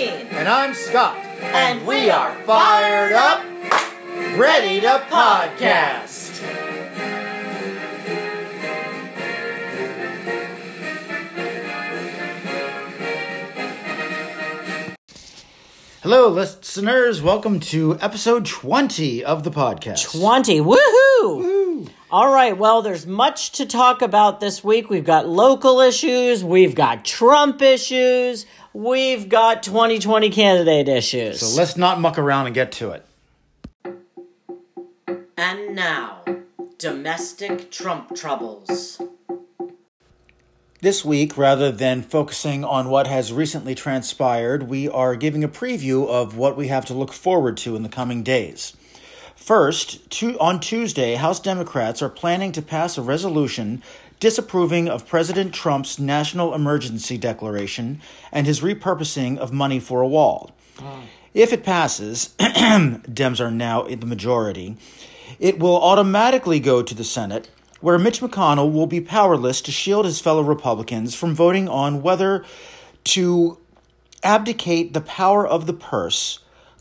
Dean. And I'm Scott. And we are fired up, ready to podcast. Hello, listeners. Welcome to episode 20 of the podcast. 20. Woohoo! All right, well, there's much to talk about this week. We've got local issues, we've got Trump issues, we've got 2020 candidate issues. So let's not muck around and get to it. and now, domestic Trump troubles. This week, rather than focusing on what has recently transpired, we are giving a preview of what we have to look forward to in the coming days. First, tu- on Tuesday, House Democrats are planning to pass a resolution disapproving of President Trump's national emergency declaration and his repurposing of money for a wall. Hmm. If it passes, Dems are now in the majority, it will automatically go to the Senate, where Mitch McConnell will be powerless to shield his fellow Republicans from voting on whether to abdicate the power of the purse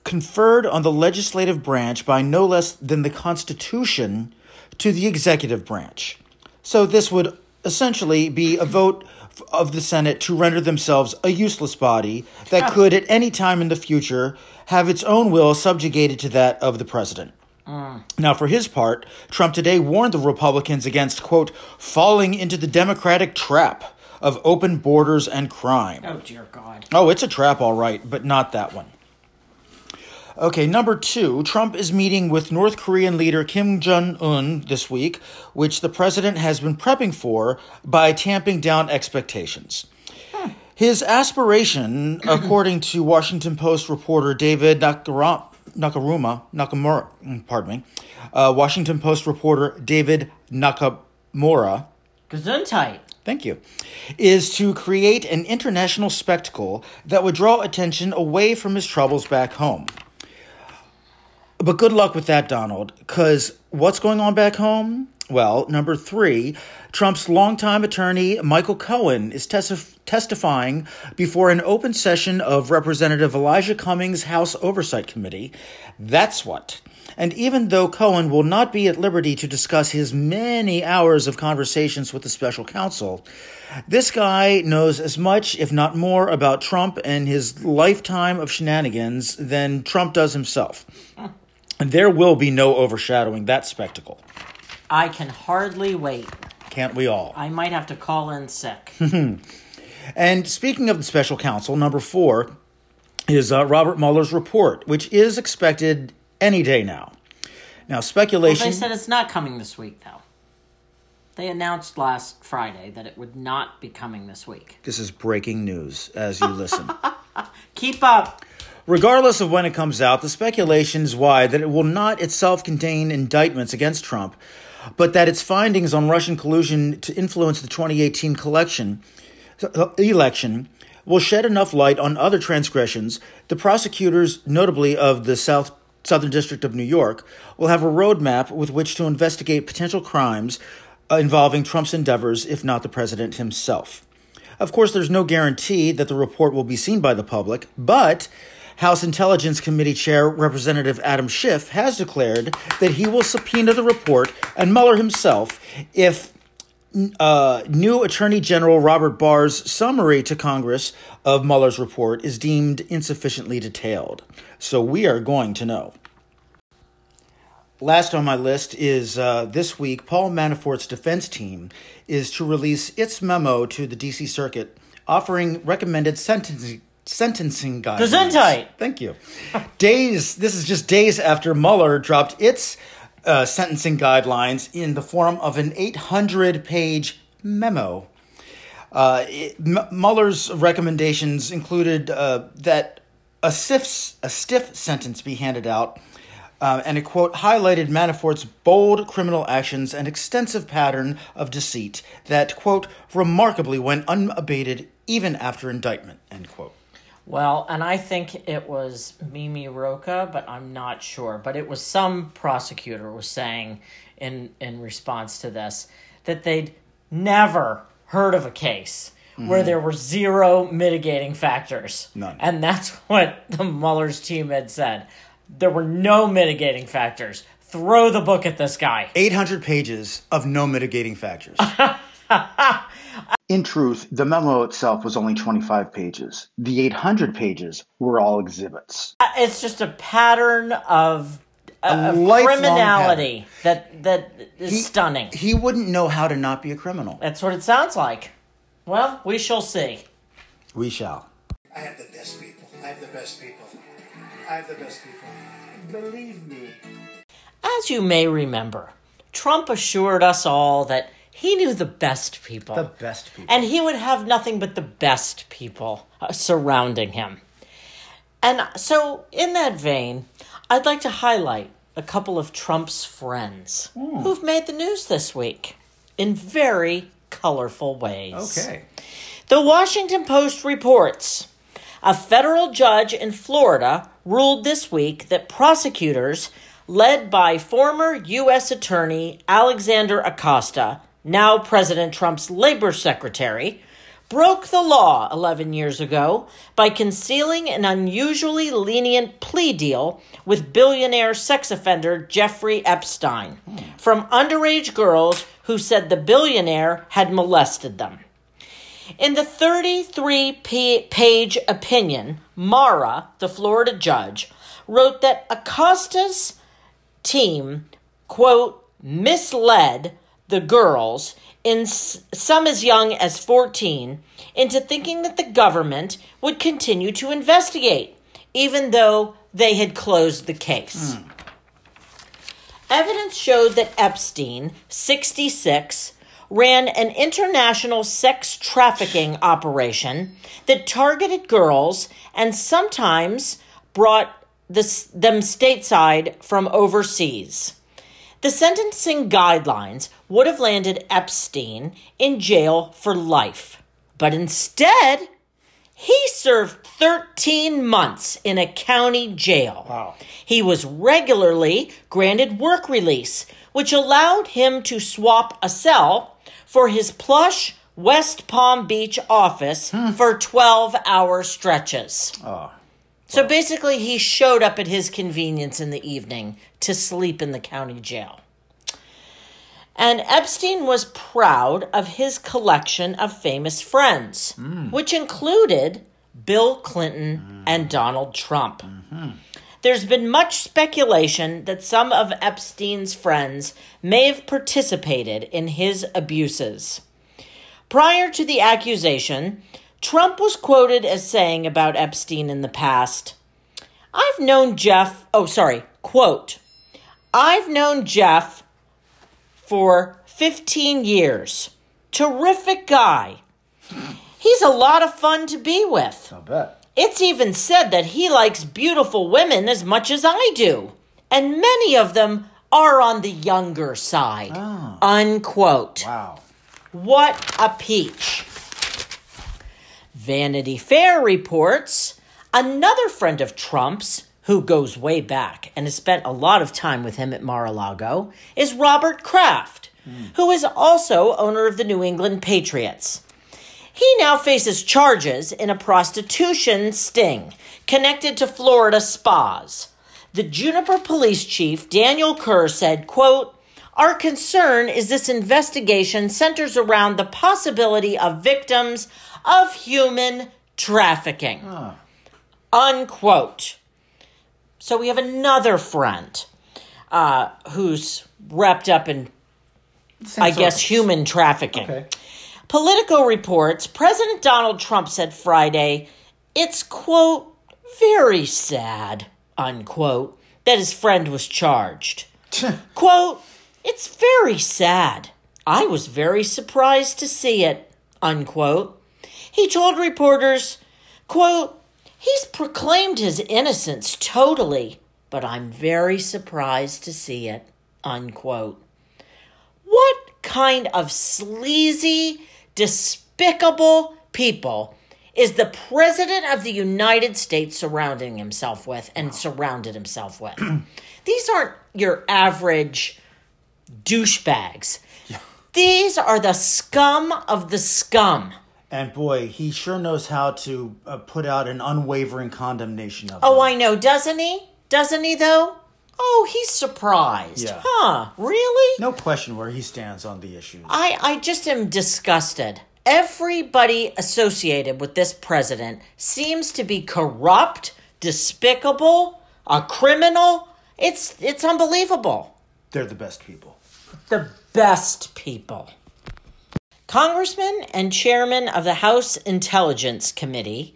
conferred on the legislative branch by no less than the Constitution to the executive branch. So this would essentially be a vote of the Senate to render themselves a useless body that could at any time in the future have its own will subjugated to that of the president. Mm. Now, for his part, Trump today warned the Republicans against, quote, falling into the Democratic trap of open borders and crime. Oh, dear God. Oh, it's a trap, all right, but not that one. Okay, number two, Trump is meeting with North Korean leader Kim Jong un this week, which the president has been prepping for by tamping down expectations. His aspiration, according to Washington Post reporter David Nakaruma, Nakamura, mm, pardon me, uh, Washington Post reporter David Nakamura, Gesundheit. Thank you. Is to create an international spectacle that would draw attention away from his troubles back home. But good luck with that, Donald, because what's going on back home? Well, number three, Trump's longtime attorney, Michael Cohen, is testif- testifying before an open session of Representative Elijah Cummings' House Oversight Committee. That's what. And even though Cohen will not be at liberty to discuss his many hours of conversations with the special counsel, this guy knows as much, if not more, about Trump and his lifetime of shenanigans than Trump does himself. And there will be no overshadowing that spectacle. I can hardly wait. Can't we all? I might have to call in sick. And speaking of the special counsel, number four is uh, Robert Mueller's report, which is expected any day now. Now, speculation. They said it's not coming this week, though. They announced last Friday that it would not be coming this week. this is breaking news as you listen. Keep up. Regardless of when it comes out, the speculation is wide that it will not itself contain indictments against Trump, but that its findings on Russian collusion to influence the 2018 collection, uh, election will shed enough light on other transgressions. The prosecutors, notably of the South Southern District of New York, will have a roadmap with which to investigate potential crimes uh, involving Trump's endeavors, if not the president himself. Of course, there's no guarantee that the report will be seen by the public, but House Intelligence Committee Chair Representative Adam Schiff has declared that he will subpoena the report and Mueller himself if uh, new Attorney General Robert Barr's summary to Congress of Mueller's report is deemed insufficiently detailed. So we are going to know. Last on my list is uh, this week, Paul Manafort's defense team is to release its memo to the DC Circuit offering recommended sentencing. Sentencing guidelines. Gesundheit. Thank you. Days. This is just days after Mueller dropped its uh, sentencing guidelines in the form of an 800-page memo. Uh, it, M- Mueller's recommendations included uh, that a stiff, a stiff sentence be handed out, uh, and it quote highlighted Manafort's bold criminal actions and extensive pattern of deceit that quote remarkably went unabated even after indictment end quote. Well, and I think it was Mimi Rocah, but I'm not sure. But it was some prosecutor was saying in in response to this that they'd never heard of a case where mm-hmm. there were zero mitigating factors. None. And that's what the Mueller's team had said. There were no mitigating factors. Throw the book at this guy. 800 pages of no mitigating factors. In truth, the memo itself was only 25 pages. The 800 pages were all exhibits. Uh, it's just a pattern of, of uh, lifelong criminality that that is stunning. He wouldn't know how to not be a criminal. That's what it sounds like. Well, we shall see. We shall. I have the best people. I have the best people. I have the best people. Believe me. As you may remember, Trump assured us all that he knew the best people. The best people. And he would have nothing but the best people uh, surrounding him. And so, in that vein, I'd like to highlight a couple of Trump's friends who've made the news this week in very colorful ways. Okay. The Washington Post reports a federal judge in Florida ruled this week that prosecutors, led by former U.S. Attorney Alexander Acosta, now President Trump's labor secretary, broke the law 11 years ago by concealing an unusually lenient plea deal with billionaire sex offender Jeffrey Epstein from underage girls who said the billionaire had molested them. In the 33 page opinion, Marra, the Florida judge, wrote that Acosta's team, quote, misled the girls, in s- some as young as 14, into thinking that the government would continue to investigate, even though they had closed the case. Hmm. Evidence showed that Epstein, 66, ran an international sex trafficking operation that targeted girls and sometimes brought this, them stateside from overseas. The sentencing guidelines would have landed Epstein in jail for life, but instead, he served 13 months in a county jail. Wow. He was regularly granted work release, which allowed him to swap a cell for his plush West Palm Beach office hmm. for 12 hour stretches. Oh. So basically, he showed up at his convenience in the evening to sleep in the county jail. And Epstein was proud of his collection of famous friends, mm. which included Bill Clinton and Donald Trump. Mm-hmm. There's been much speculation that some of Epstein's friends may have participated in his abuses. Prior to the accusation, Trump was quoted as saying about Epstein in the past I've known Jeff, oh, sorry, quote, I've known Jeff for 15 years. Terrific guy. He's a lot of fun to be with. I bet. It's even said that he likes beautiful women as much as I do, and many of them are on the younger side. Ah. Unquote. Wow. What a peach. Vanity Fair reports another friend of Trump's, who goes way back and has spent a lot of time with him at Mar a Lago, is Robert Kraft, who is also owner of the New England Patriots. He now faces charges in a prostitution sting connected to Florida spas. The Jupiter police chief, Daniel Kerr, said, quote, Our concern is this investigation centers around the possibility of victims of human trafficking. Ah. Unquote. So we have another friend uh, who's wrapped up in, I guess, human trafficking. Okay. Politico reports President Donald Trump said Friday, it's, quote, very sad, unquote, that his friend was charged. quote, it's very sad. I was very surprised to see it, unquote. He told reporters, quote, he's proclaimed his innocence totally, but I'm very surprised to see it, unquote. What kind of sleazy, despicable people is the President of the United States surrounding himself with and surrounded himself with? These aren't your average douchebags. These are the scum of the scum. And boy, he sure knows how to uh, put out an unwavering condemnation of Oh, them. I know, doesn't he? Doesn't he, though? Oh, he's surprised. Yeah. Huh, really? No question where he stands on the issue. I, I just am disgusted. Everybody associated with this president seems to be corrupt, despicable, a criminal. It's it's unbelievable. They're the best people. The best people. Congressman and chairman of the House Intelligence Committee,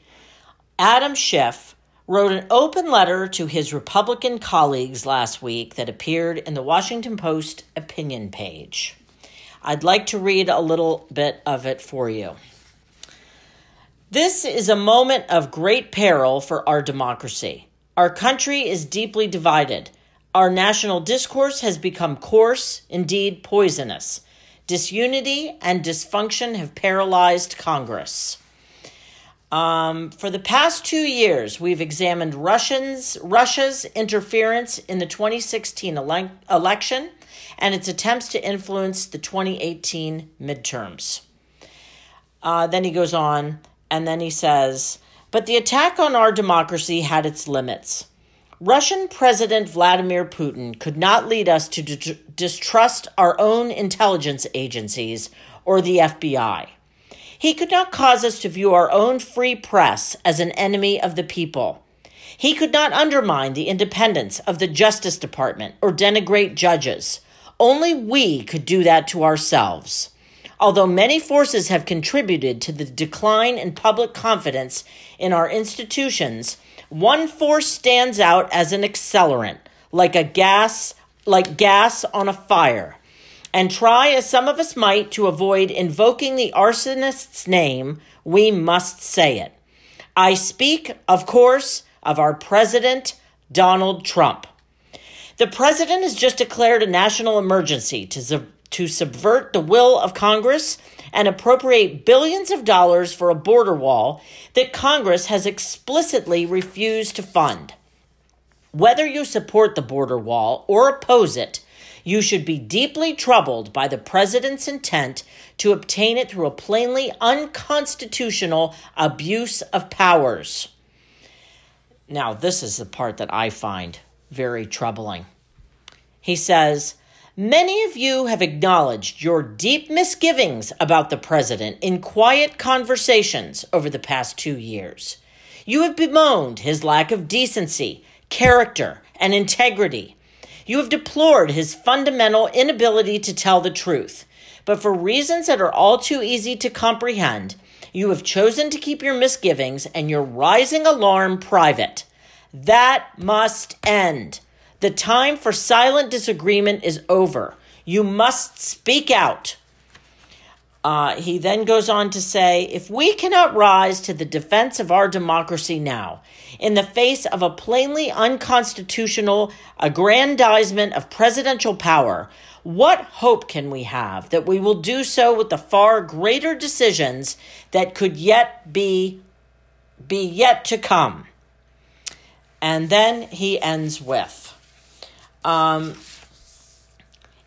Adam Schiff, wrote an open letter to his Republican colleagues last week that appeared in the Washington Post opinion page. I'd like to read a little bit of it for you. This is a moment of great peril for our democracy. Our country is deeply divided. Our national discourse has become coarse, indeed poisonous. Disunity and dysfunction have paralyzed Congress. Um, for the past two years, we've examined Russians, Russia's interference in the 2016 ele- election and its attempts to influence the 2018 midterms. Uh, then he goes on, and then he says, But the attack on our democracy had its limits. Russian President Vladimir Putin could not lead us to d- distrust our own intelligence agencies or the FBI. He could not cause us to view our own free press as an enemy of the people. He could not undermine the independence of the Justice Department or denigrate judges. Only we could do that to ourselves. Although many forces have contributed to the decline in public confidence in our institutions, one force stands out as an accelerant, like a gas, like gas on a fire. And try as some of us might to avoid invoking the arsonist's name, we must say it. I speak, of course, of our president, Donald Trump. The president has just declared a national emergency to, to subvert the will of Congress and appropriate billions of dollars for a border wall that Congress has explicitly refused to fund. Whether you support the border wall or oppose it, you should be deeply troubled by the president's intent to obtain it through a plainly unconstitutional abuse of powers. Now, this is the part that I find very troubling. He says, Many of you have acknowledged your deep misgivings about the president in quiet conversations over the past two years. You have bemoaned his lack of decency, character, and integrity. You have deplored his fundamental inability to tell the truth. But for reasons that are all too easy to comprehend, you have chosen to keep your misgivings and your rising alarm private. That must end. The time for silent disagreement is over. You must speak out. Uh, he then goes on to say if we cannot rise to the defense of our democracy now, in the face of a plainly unconstitutional aggrandizement of presidential power, what hope can we have that we will do so with the far greater decisions that could yet be be yet to come? And then he ends with um,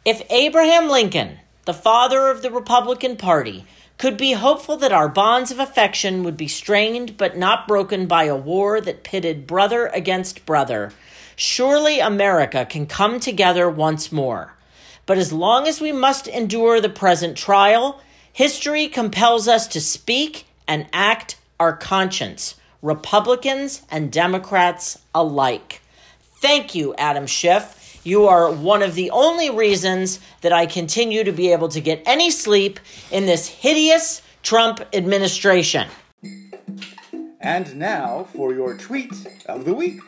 if Abraham Lincoln, the father of the Republican Party, could be hopeful that our bonds of affection would be strained but not broken by a war that pitted brother against brother, surely America can come together once more. But as long as we must endure the present trial, history compels us to speak and act our conscience, Republicans and Democrats alike. Thank you, Adam Schiff. You are one of the only reasons that I continue to be able to get any sleep in this hideous Trump administration. And now for your tweet of the week.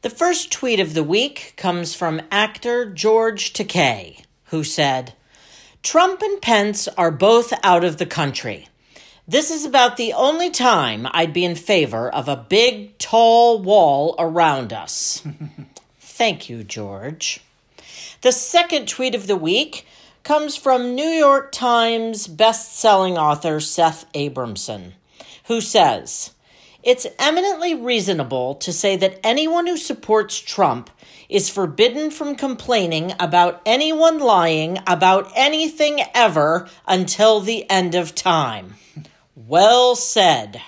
The first tweet of the week comes from actor George Takei, who said, Trump and Pence are both out of the country. This is about the only time I'd be in favor of a big, tall wall around us. Thank you, George. The second tweet of the week comes from New York Times best-selling author Seth Abramson, who says, "It's eminently reasonable to say that anyone who supports Trump is forbidden from complaining about anyone lying about anything ever until the end of time. Well said.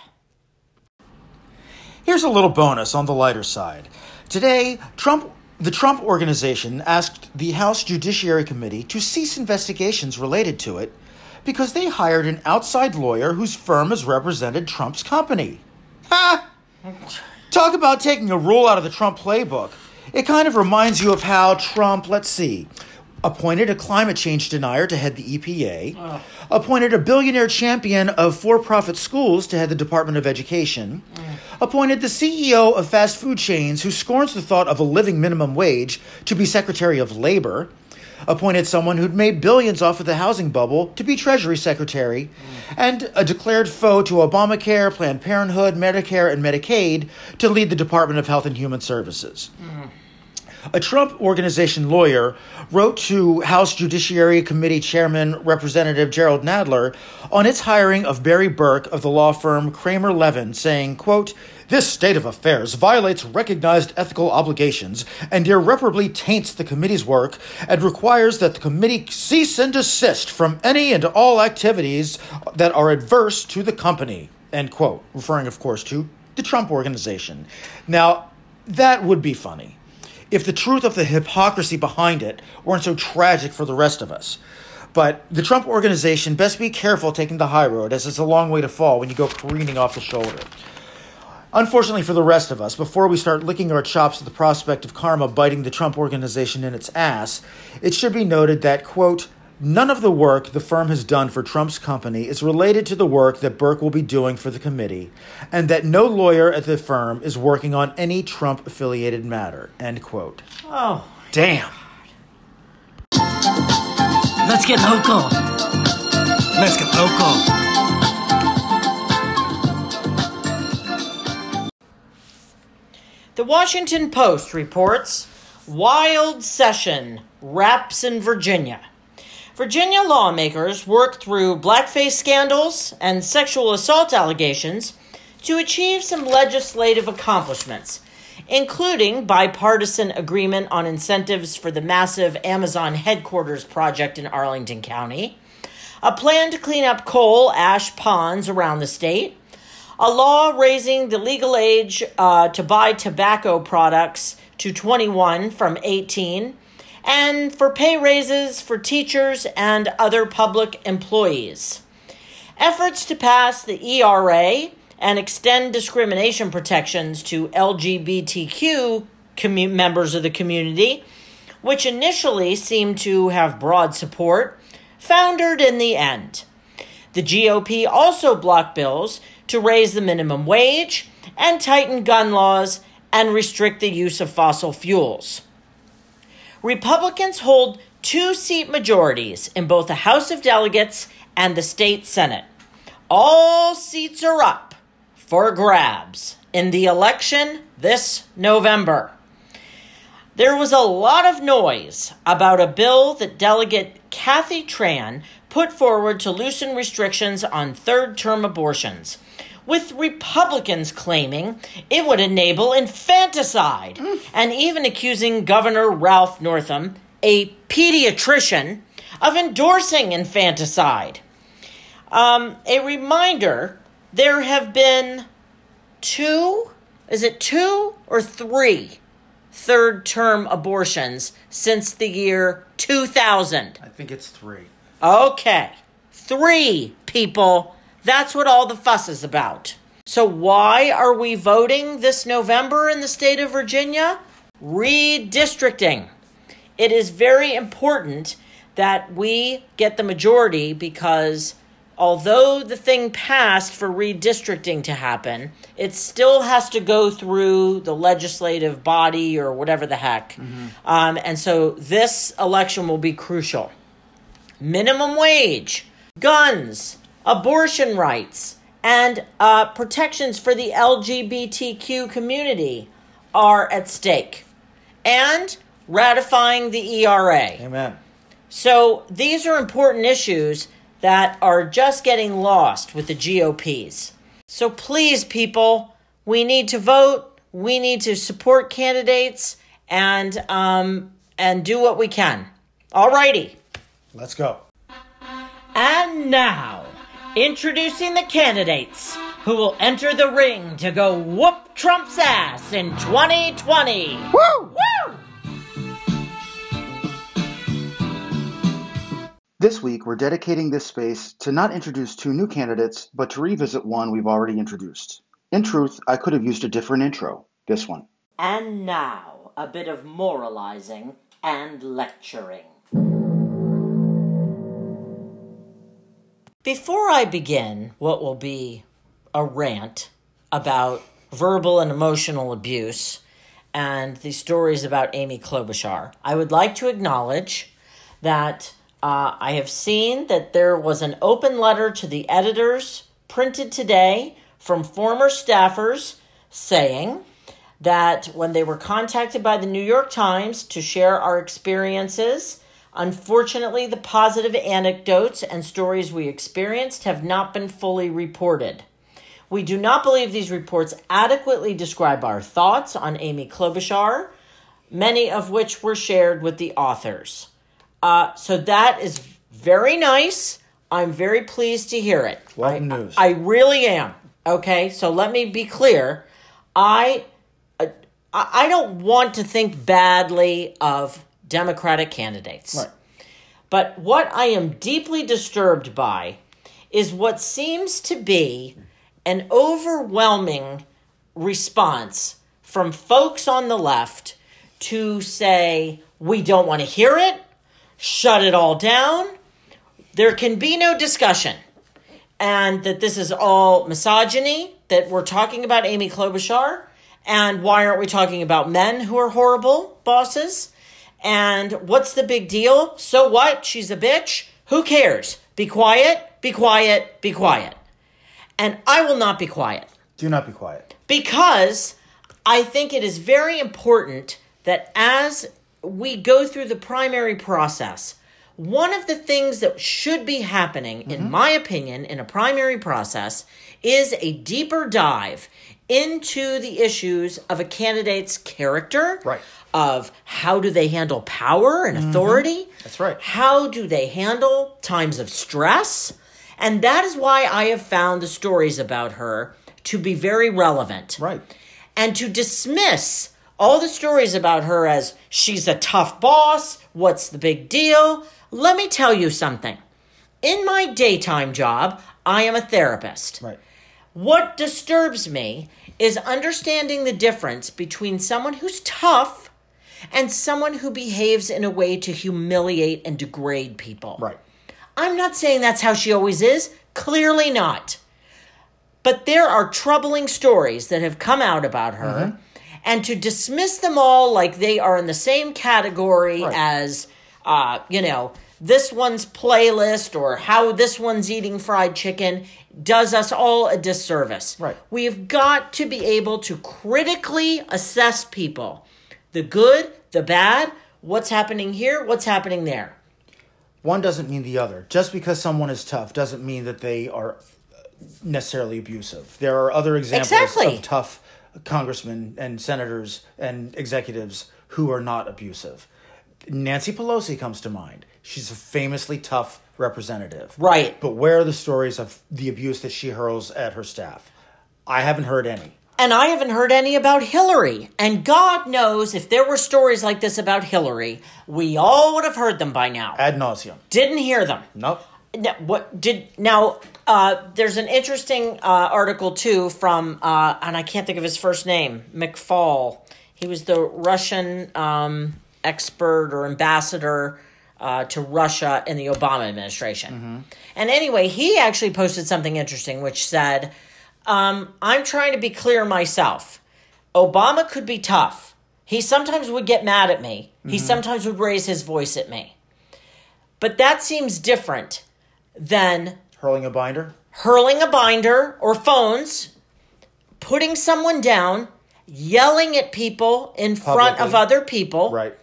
Here's a little bonus on the lighter side. Today, Trump the Trump organization asked the House Judiciary Committee to cease investigations related to it because they hired an outside lawyer whose firm has represented Trump's company. Ha! Talk about taking a rule out of the Trump playbook. It kind of reminds you of how Trump, let's see, appointed a climate change denier to head the EPA, appointed a billionaire champion of for profit schools to head the Department of Education, mm. appointed the CEO of fast food chains who scorns the thought of a living minimum wage to be Secretary of Labor, appointed someone who'd made billions off of the housing bubble to be Treasury Secretary, mm. and a declared foe to Obamacare, Planned Parenthood, Medicare, and Medicaid to lead the Department of Health and Human Services. Mm. A Trump organization lawyer wrote to House Judiciary Committee Chairman Representative Jerrold Nadler on its hiring of Barry Berke of the law firm Kramer Levin, saying, quote, this state of affairs violates recognized ethical obligations and irreparably taints the committee's work and requires that the committee cease and desist from any and all activities that are adverse to the company. End quote. Referring, of course, to the Trump organization. Now, that would be funny if the truth of the hypocrisy behind it weren't so tragic for the rest of us. But the Trump organization best be careful taking the high road, as it's a long way to fall when you go careening off the shoulder. Unfortunately for the rest of us, before we start licking our chops at the prospect of karma biting the Trump organization in its ass, it should be noted that, quote, None of the work the firm has done for Trump's company is related to the work that Berke will be doing for the committee, and that no lawyer at the firm is working on any Trump affiliated matter. End quote. Oh, Damn. Let's get local. Let's get local. The Washington Post reports wild session wraps in Virginia. Virginia lawmakers worked through blackface scandals and sexual assault allegations to achieve some legislative accomplishments, including bipartisan agreement on incentives for the massive Amazon headquarters project in Arlington County, a plan to clean up coal ash ponds around the state, a law raising the legal age uh, to buy tobacco products to 21 from 18, and for pay raises for teachers and other public employees. Efforts to pass the ERA and extend discrimination protections to LGBTQ commu- members of the community, which initially seemed to have broad support, foundered in the end. The GOP also blocked bills to raise the minimum wage and tighten gun laws and restrict the use of fossil fuels. Republicans hold two seat majorities in both the House of Delegates and the state Senate. All seats are up for grabs in the election this November. There was a lot of noise about a bill that Delegate Kathy Tran put forward to loosen restrictions on third term abortions, with Republicans claiming it would enable infanticide and even accusing Governor Ralph Northam, a pediatrician, of endorsing infanticide. Um, a reminder there have been two, is it two or three third term abortions since the year 2000? I think it's three. Okay. Three people. That's what all the fuss is about. So, why are we voting this November in the state of Virginia? Redistricting. It is very important that we get the majority because although the thing passed for redistricting to happen, it still has to go through the legislative body or whatever the heck. Um, and so this election will be crucial minimum wage, guns, abortion rights, and uh, protections for the LGBTQ community are at stake, and ratifying the ERA. Amen. So these are important issues that are just getting lost with the GOPs. So please, people, we need to vote, we need to support candidates, and um, and do what we can. Alrighty. Let's go. And now, introducing the candidates who will enter the ring to go whoop Trump's ass in 2020. Woo! Woo! This week, we're dedicating this space to not introduce two new candidates, but to revisit one we've already introduced. In truth, I could have used a different intro. This one. And now, a bit of moralizing and lecturing. Before I begin what will be a rant about verbal and emotional abuse and the stories about Amy Klobuchar, I would like to acknowledge that uh, I have seen that there was an open letter to the editors printed today from former staffers saying that when they were contacted by the New York Times to share our experiences, unfortunately, the positive anecdotes and stories we experienced have not been fully reported. We do not believe these reports adequately describe our thoughts on Amy Klobuchar, many of which were shared with the authors. Uh, so that is very nice. I'm very pleased to hear it. Welcome I, news. I really am. Okay, so let me be clear. I I I don't want to think badly of Democratic candidates. Right. But what I am deeply disturbed by is what seems to be an overwhelming response from folks on the left to say, we don't want to hear it, shut it all down, there can be no discussion, and that this is all misogyny, that we're talking about Amy Klobuchar, and why aren't we talking about men who are horrible bosses? And what's the big deal? So what? She's a bitch. Who cares? Be quiet, be quiet, be quiet. And I will not be quiet Do not be quiet. because I think it is very important that as we go through the primary process, one of the things that should be happening, in mm-hmm. my opinion, in a primary process is a deeper dive into the issues of a candidate's character, Right. Of how do they handle power and mm-hmm. authority. That's right. How do they handle times of stress? And that is why I have found the stories about her to be very relevant. Right. And to dismiss all the stories about her as she's a tough boss, what's the big deal? Let me tell you something. In my daytime job, I am a therapist. Right. What disturbs me is understanding the difference between someone who's tough and someone who behaves in a way to humiliate and degrade people. Right. I'm not saying that's how she always is. Clearly not. But there are troubling stories that have come out about her. And to dismiss them all like they are in the same category Right. as, uh, you know, this one's playlist or how this one's eating fried chicken does us all a disservice. Right. We've got to be able to critically assess people the good, the bad, what's happening here, what's happening there. One doesn't mean the other. Just because someone is tough doesn't mean that they are necessarily abusive. There are other examples Exactly. of tough congressmen and senators and executives who are not abusive. Nancy Pelosi comes to mind. She's a famously tough representative. Right. But where are the stories of the abuse that she hurls at her staff? I haven't heard any. And I haven't heard any about Hillary. And God knows if there were stories like this about Hillary, we all would have heard them by now. Ad nauseum. Didn't hear them. Nope. Now, what did now? Uh, there's an interesting uh, article too from, uh, and I can't think of his first name, McFaul. He was the Russian um, expert or ambassador uh, to Russia in the Obama administration. And anyway, he actually posted something interesting, which said, um, "I'm trying to be clear myself. Obama could be tough. He sometimes would get mad at me. He sometimes would raise his voice at me." But that seems different than Hurling a binder? hurling a binder or phones, putting someone down, yelling at people in front of other people, Right.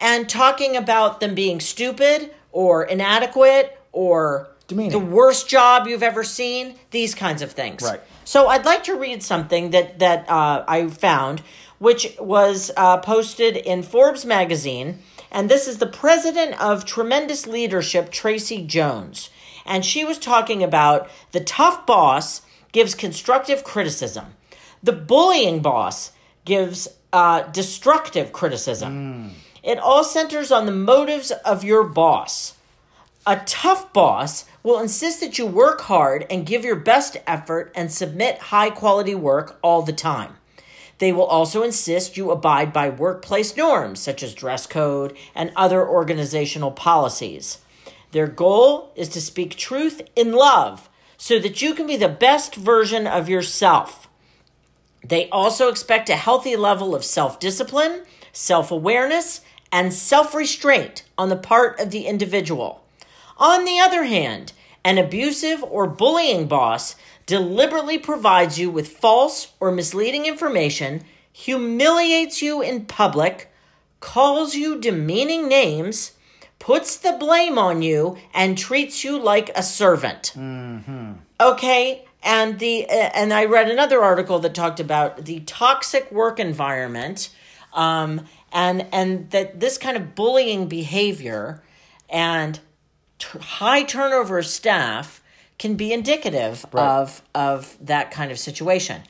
and talking about them being stupid or inadequate or Demeaning. the worst job you've ever seen, these kinds of things. Right. So I'd like to read something that that uh, I found, which was uh, posted in Forbes magazine. And this is the president of Tremendous Leadership, Tracy Jones. And she was talking about the tough boss gives constructive criticism, the bullying boss gives uh, destructive criticism. It all centers on the motives of your boss. A tough boss will insist that you work hard and give your best effort and submit high quality work all the time. They will also insist you abide by workplace norms such as dress code and other organizational policies. Their goal is to speak truth in love so that you can be the best version of yourself. They also expect a healthy level of self discipline, self awareness, and self restraint on the part of the individual. On the other hand, an abusive or bullying boss deliberately provides you with false or misleading information, humiliates you in public, calls you demeaning names, puts the blame on you, and treats you like a servant. Okay, and the uh, and I read another article that talked about the toxic work environment, um, and and that this kind of bullying behavior and t- high turnover of staff can be indicative of of that kind of situation.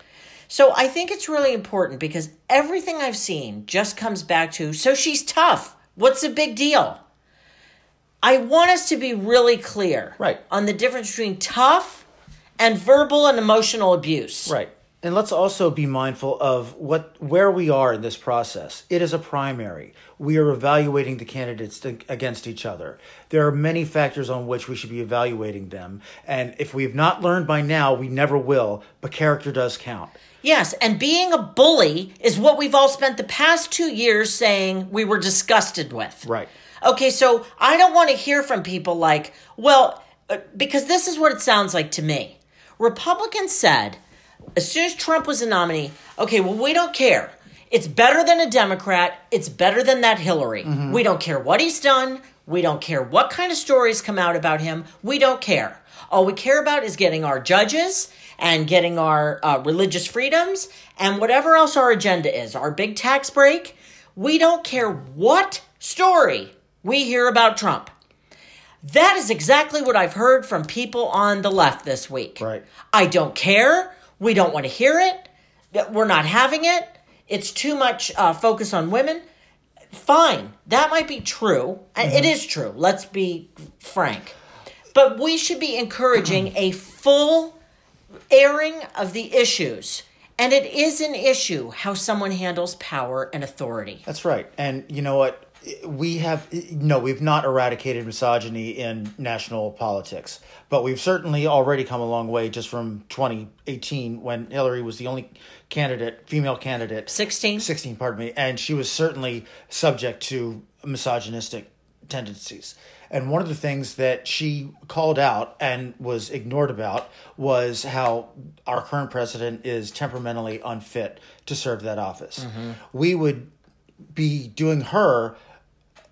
So I think it's really important because everything I've seen just comes back to so she's tough. What's the big deal? I want us to be really clear Right. on the difference between tough and verbal and emotional abuse. Right. And let's also be mindful of what where we are in this process. It is a primary. We are evaluating the candidates to, against each other. There are many factors on which we should be evaluating them, and if we have not learned by now, we never will. But character does count. Yes, and being a bully is what we've all spent the past two years saying we were disgusted with. Right. Okay, so I don't want to hear from people like, well, uh, because this is what it sounds like to me. Republicans said, as soon as Trump was a nominee, okay, well, we don't care. It's better than a Democrat. It's better than that Hillary. We don't care what he's done. We don't care what kind of stories come out about him. We don't care. All we care about is getting our judges and getting our uh, religious freedoms and whatever else our agenda is, our big tax break. We don't care what story we hear about Trump. That is exactly what I've heard from people on the left this week. Right. I don't care. We don't want to hear it. We're not having it. It's too much uh, focus on women. Fine. That might be true. And It is true. Let's be frank. But we should be encouraging a full airing of the issues. And it is an issue how someone handles power and authority. That's right. And you know what? We have no, we've not eradicated misogyny in national politics, but we've certainly already come a long way just from 2018 when Hillary was the only candidate, female candidate, 16? 16, pardon me, and she was certainly subject to misogynistic tendencies. And one of the things that she called out and was ignored about was how our current president is temperamentally unfit to serve that office. Mm-hmm. We would be doing her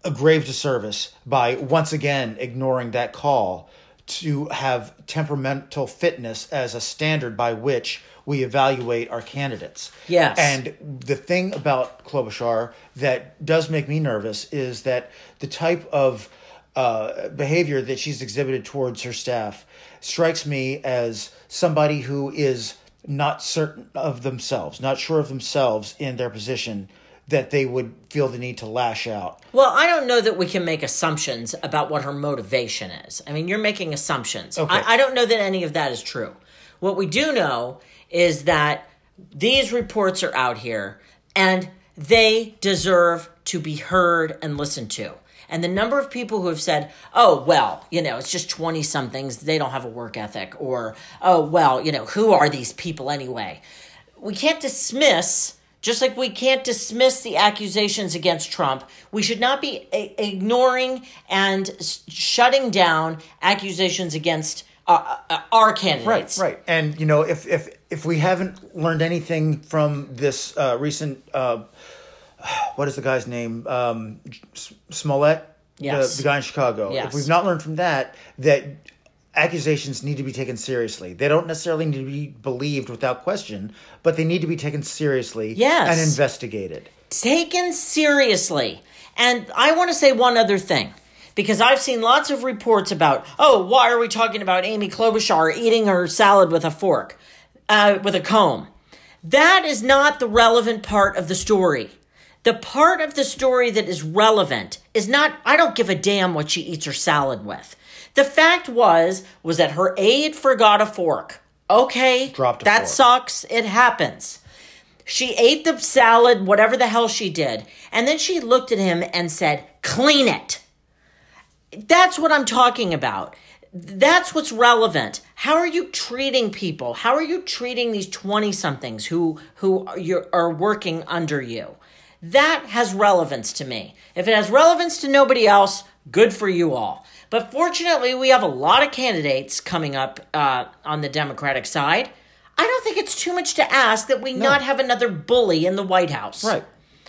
a grave disservice by once again ignoring that call to have temperamental fitness as a standard by which we evaluate our candidates. Yes. And the thing about Klobuchar that does make me nervous is that the type of uh, behavior that she's exhibited towards her staff strikes me as somebody who is not certain of themselves, not sure of themselves in their position, that they would feel the need to lash out. Well, I don't know that we can make assumptions about what her motivation is. I mean, you're making assumptions. Okay. I, I don't know that any of that is true. What we do know is that these reports are out here and they deserve to be heard and listened to. And the number of people who have said, oh, well, you know, it's just 20 somethings, they don't have a work ethic, or, oh, well, you know, who are these people anyway? We can't dismiss just like we can't dismiss the accusations against Trump, we should not be a- ignoring and s- shutting down accusations against uh, uh, our candidates. Right. right. And you know, if if if we haven't learned anything from this uh, recent, uh, what is the guy's name? Um, Smollett. Yes. The, the guy in Chicago. Yes. If we've not learned from that, that accusations need to be taken seriously. They don't necessarily need to be believed without question, but they need to be taken seriously Yes. and investigated. taken seriously. And I want to say one other thing. Because I've seen lots of reports about, oh, why are we talking about Amy Klobuchar eating her salad with a fork, uh, with a comb? That is not the relevant part of the story. The part of the story that is relevant is not, I don't give a damn what she eats her salad with. The fact was, was that her aide forgot a fork. Okay, Dropped a that fork. sucks. It happens. She ate the salad, whatever the hell she did, and then she looked at him and said, Clean it. That's what I'm talking about. That's what's relevant. How are you treating people? How are you treating these 20 somethings who who are, are working under you? That has relevance to me. If it has relevance to nobody else, good for you all. But fortunately, we have a lot of candidates coming up uh, on the Democratic side. I don't think it's too much to ask that we not have another bully in the White House. Right.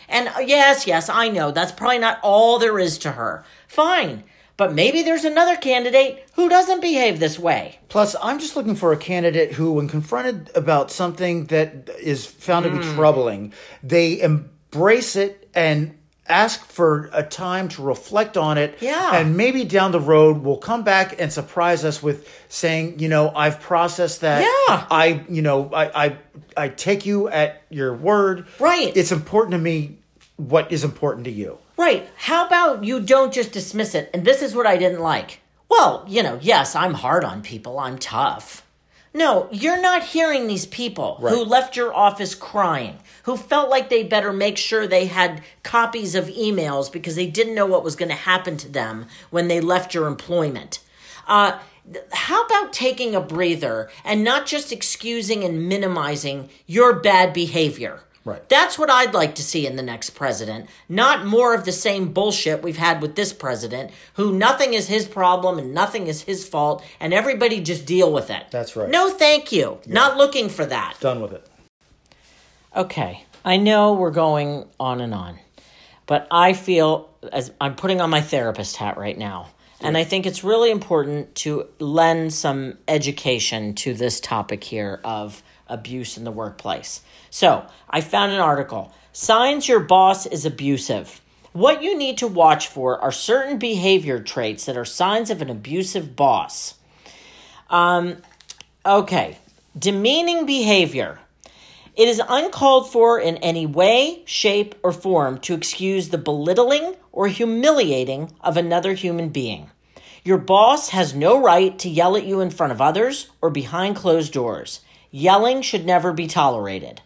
And uh, yes, yes, I know that's probably not all there is to her. Fine. But maybe there's another candidate who doesn't behave this way. Plus, I'm just looking for a candidate who, when confronted about something that is found to be Hmm. troubling, they embrace it and ask for a time to reflect on it. Yeah. And maybe down the road, we'll come back and surprise us with saying, you know, I've processed that. Yeah. I, you know, I, I, I take you at your word. Right. It's important to me what is important to you. Right. How about you don't just dismiss it? And this is what I didn't like. Well, you know, yes, I'm hard on people, I'm tough. No, you're not hearing these people who left your office crying, who felt like they better make sure they had copies of emails because they didn't know what was going to happen to them when they left your employment. Uh, how about taking a breather and not just excusing and minimizing your bad behavior? Right. That's what I'd like to see in the next president, not more of the same bullshit we've had with this president, who nothing is his problem and nothing is his fault, and everybody just deal with it. That's right. No, thank you. Not looking for that. Done with it. Okay, I know we're going on and on, but I feel as I'm putting on my therapist hat right now, and I think it's really important to lend some education to this topic here of abuse in the workplace. So, I found an article Signs Your Boss is Abusive. What you need to watch for are certain behavior traits that are signs of an abusive boss. Um, okay, demeaning behavior. It is uncalled for in any way, shape, or form to excuse the belittling or humiliating of another human being. Your boss has no right to yell at you in front of others or behind closed doors. Yelling should never be tolerated.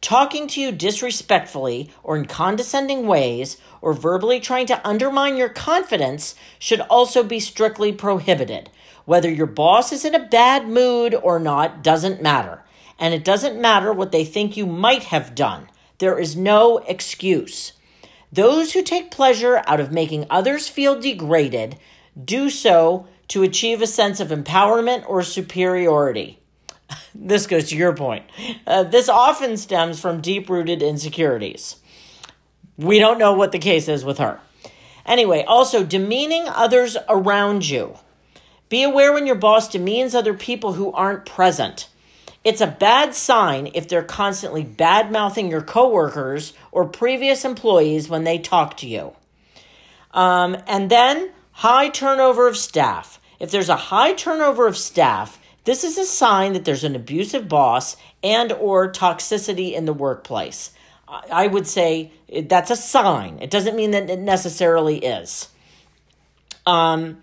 Talking to you disrespectfully or in condescending ways or verbally trying to undermine your confidence should also be strictly prohibited. Whether your boss is in a bad mood or not doesn't matter. And it doesn't matter what they think you might have done. There is no excuse. Those who take pleasure out of making others feel degraded do so to achieve a sense of empowerment or superiority. this goes to your point. Uh, this often stems from deep rooted insecurities. We don't know what the case is with her. Anyway, also demeaning others around you. Be aware when your boss demeans other people who aren't present. It's a bad sign if they're constantly bad mouthing your coworkers or previous employees when they talk to you. Um, and then high turnover of staff. If there's a high turnover of staff, this is a sign that there's an abusive boss and or toxicity in the workplace. I would say that's a sign. It doesn't mean that it necessarily is. Um,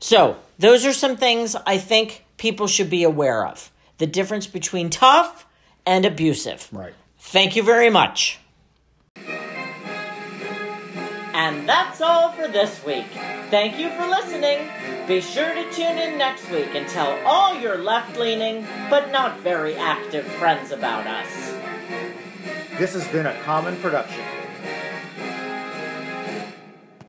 so those are some things I think people should be aware of. The difference between tough and abusive. Right. Thank you very much. And that's all for this week. Thank you for listening. Be sure to tune in next week and tell all your left leaning but not very active friends about us. This has been a common production.